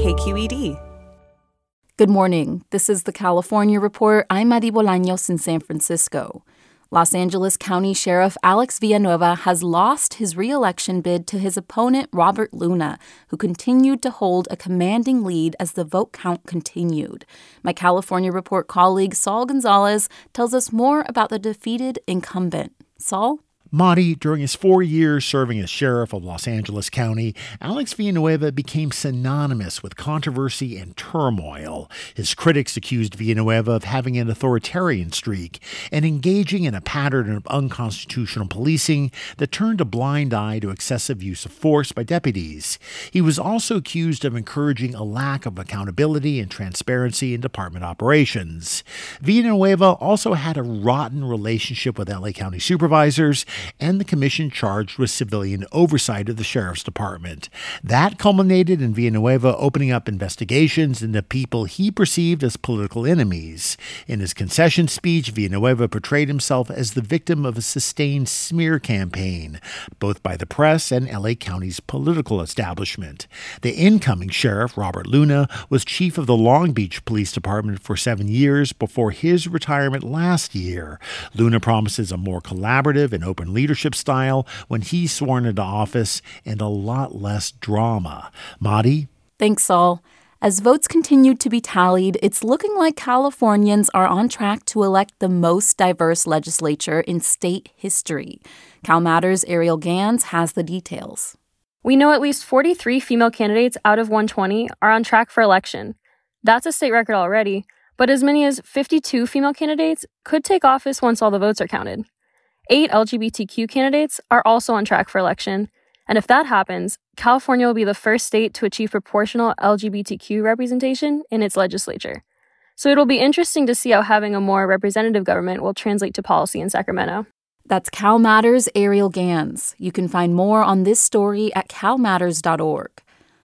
KQED. Good morning. This is the California Report. I'm Madi Bolaños in San Francisco. Los Angeles County Sheriff Alex Villanueva has lost his reelection bid to his opponent Robert Luna, who continued to hold a commanding lead as the vote count continued. My California Report colleague Saul Gonzalez tells us more about the defeated incumbent. Saul? During his four years serving as sheriff of Los Angeles County, Alex Villanueva became synonymous with controversy and turmoil. His critics accused Villanueva of having an authoritarian streak and engaging in a pattern of unconstitutional policing that turned a blind eye to excessive use of force by deputies. He was also accused of encouraging a lack of accountability and transparency in department operations. Villanueva also had a rotten relationship with LA County supervisors and the commission charged with civilian oversight of the sheriff's department. That culminated in Villanueva opening up investigations into people he perceived as political enemies. In his concession speech, Villanueva portrayed himself as the victim of a sustained smear campaign, both by the press and LA County's political establishment. The incoming sheriff, Robert Luna, was chief of the Long Beach Police Department for seven years before his retirement last year. Luna promises a more collaborative and open leadership style when he's sworn into office and a lot less drama. Madi? Thanks, Saul. As votes continue to be tallied, it's looking like Californians are on track to elect the most diverse legislature in state history. CalMatters' Ariel Gans has the details. We know at least 43 female candidates out of 120 are on track for election. That's a state record already, but as many as 52 female candidates could take office once all the votes are counted. Eight LGBTQ candidates are also on track for election. And if that happens, California will be the first state to achieve proportional LGBTQ representation in its legislature. So it'll be interesting to see how having a more representative government will translate to policy in Sacramento. That's Cal Matters' Ariel Gans. You can find more on this story at calmatters.org.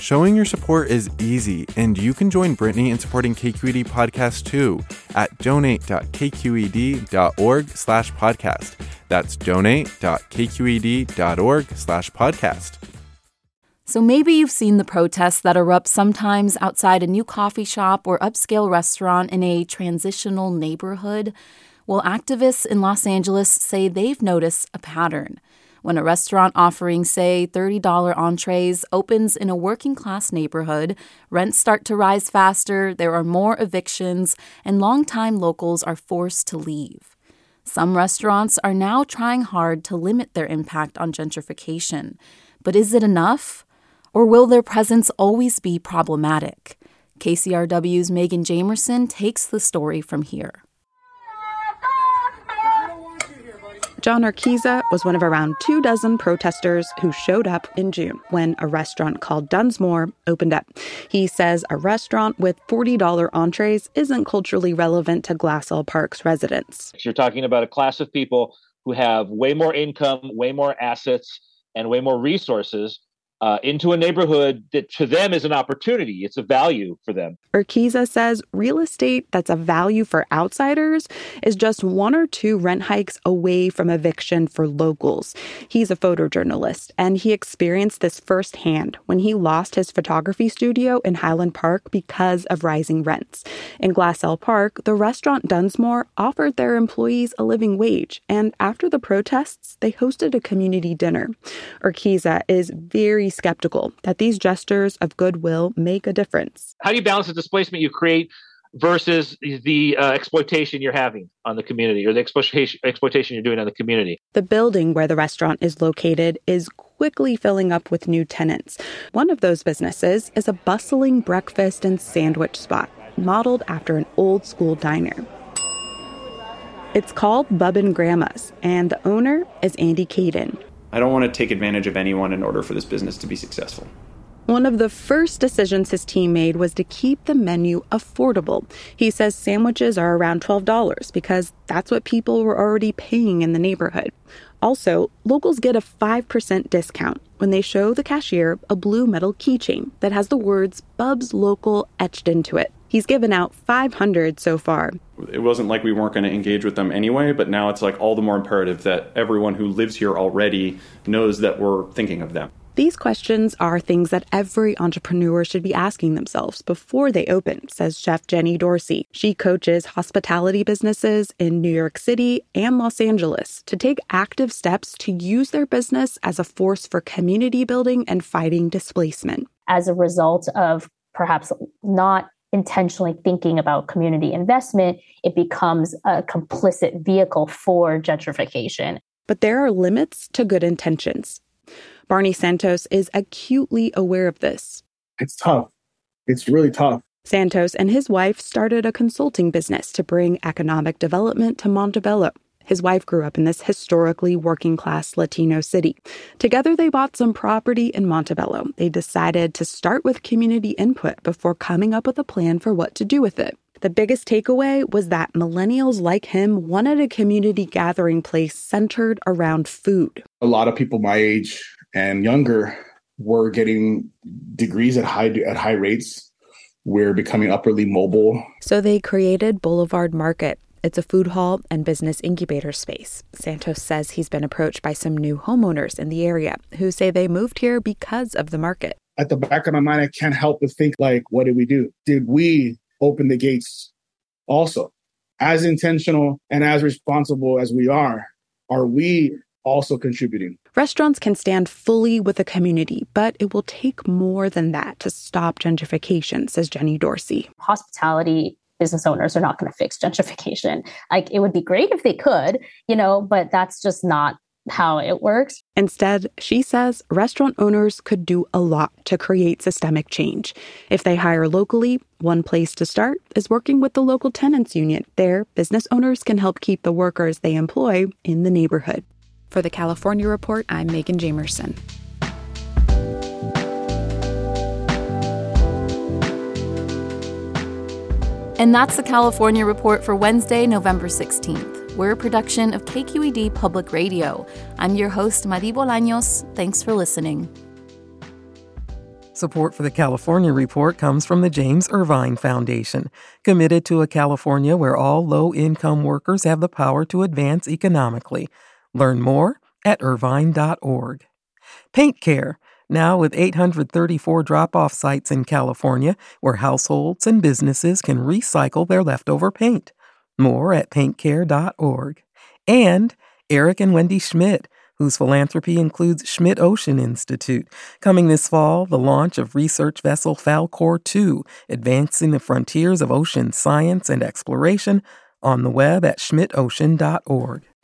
Showing your support is easy, and you can join Brittany in supporting KQED Podcast too at donate.kqed.org slash podcast. That's donate.kqed.org slash podcast. So maybe you've seen the protests that erupt sometimes outside a new coffee shop or upscale restaurant in a transitional neighborhood. Well, activists in Los Angeles say they've noticed a pattern. When a restaurant offering, say, $30 entrees opens in a working class neighborhood, rents start to rise faster, there are more evictions, and longtime locals are forced to leave. Some restaurants are now trying hard to limit their impact on gentrification. But is it enough? Or will their presence always be problematic? KCRW's Megan Jamerson takes the story from here. John Urquiza was one of around two dozen protesters who showed up in June when a restaurant called Dunsmoor opened up. He says a restaurant with $40 entrees isn't culturally relevant to Glassell Park's residents. You're talking about a class of people who have way more income, way more assets, and way more resources uh, into a neighborhood that to them is an opportunity. It's a value for them. Urquiza says real estate that's a value for outsiders is just one or two rent hikes away from eviction for locals. He's a photojournalist and he experienced this firsthand when he lost his photography studio in Highland Park because of rising rents. In Glassell Park, the restaurant Dunsmoor offered their employees a living wage, and after the protests, they hosted a community dinner. Urquiza is very skeptical that these gestures of goodwill make a difference. How do you balance the displacement you create versus the uh, exploitation you're having on the community or the exploitation exploitation you're doing on the community? The building where the restaurant is located is quickly filling up with new tenants. One of those businesses is a bustling breakfast and sandwich spot modeled after an old school diner. It's called Bub and Grandma's, and the owner is Andy Kadin. I don't want to take advantage of anyone in order for this business to be successful. One of the first decisions his team made was to keep the menu affordable. He says sandwiches are around $12 because that's what people were already paying in the neighborhood. Also, locals get a 5% discount when they show the cashier a blue metal keychain that has the words Bub's Local etched into it. He's given out 500 so far. It wasn't like we weren't going to engage with them anyway, but now it's like all the more imperative that everyone who lives here already knows that we're thinking of them. These questions are things that every entrepreneur should be asking themselves before they open, says Chef Jenny Dorsey. She coaches hospitality businesses in New York City and Los Angeles to take active steps to use their business as a force for community building and fighting displacement. As a result of perhaps not intentionally thinking about community investment, it becomes a complicit vehicle for gentrification. But there are limits to good intentions. Barney Santos is acutely aware of this. It's tough. It's really tough. Santos and his wife started a consulting business to bring economic development to Montebello. His wife grew up in this historically working class Latino city. Together, they bought some property in Montebello. They decided to start with community input before coming up with a plan for what to do with it. The biggest takeaway was that millennials like him wanted a community gathering place centered around food. A lot of people my age and younger were getting degrees at high at high rates. We're becoming upwardly mobile. So they created Boulevard Market. It's a food hall and business incubator space. Santos says he's been approached by some new homeowners in the area who say they moved here because of the market. At the back of my mind, I can't help but think like, what did we do? Did we open the gates also? As intentional and as responsible as we are, are we also contributing? Restaurants can stand fully with the community, but it will take more than that to stop gentrification, says Jenny Dorsey. Hospitality business owners are not going to fix gentrification. Like it would be great if they could, you know, but that's just not how it works. Instead, she says restaurant owners could do a lot to create systemic change. If they hire locally, one place to start is working with the local tenants union. There, business owners can help keep the workers they employ in the neighborhood. For the California Report, I'm Megan Jamerson. And that's the California Report for Wednesday, November 16th. We're a production of KQED Public Radio. I'm your host, Madi Bolaños. Thanks for listening. Support for the California Report comes from the James Irvine Foundation, committed to a California where all low income workers have the power to advance economically. Learn more at irvine.org. Paint Care, now with 834 drop off sites in California where households and businesses can recycle their leftover paint. More at paintcare.org. And Eric and Wendy Schmidt, whose philanthropy includes Schmidt Ocean Institute. Coming this fall, the launch of research vessel Falkor 2, advancing the frontiers of ocean science and exploration on the web at schmidtocean.org.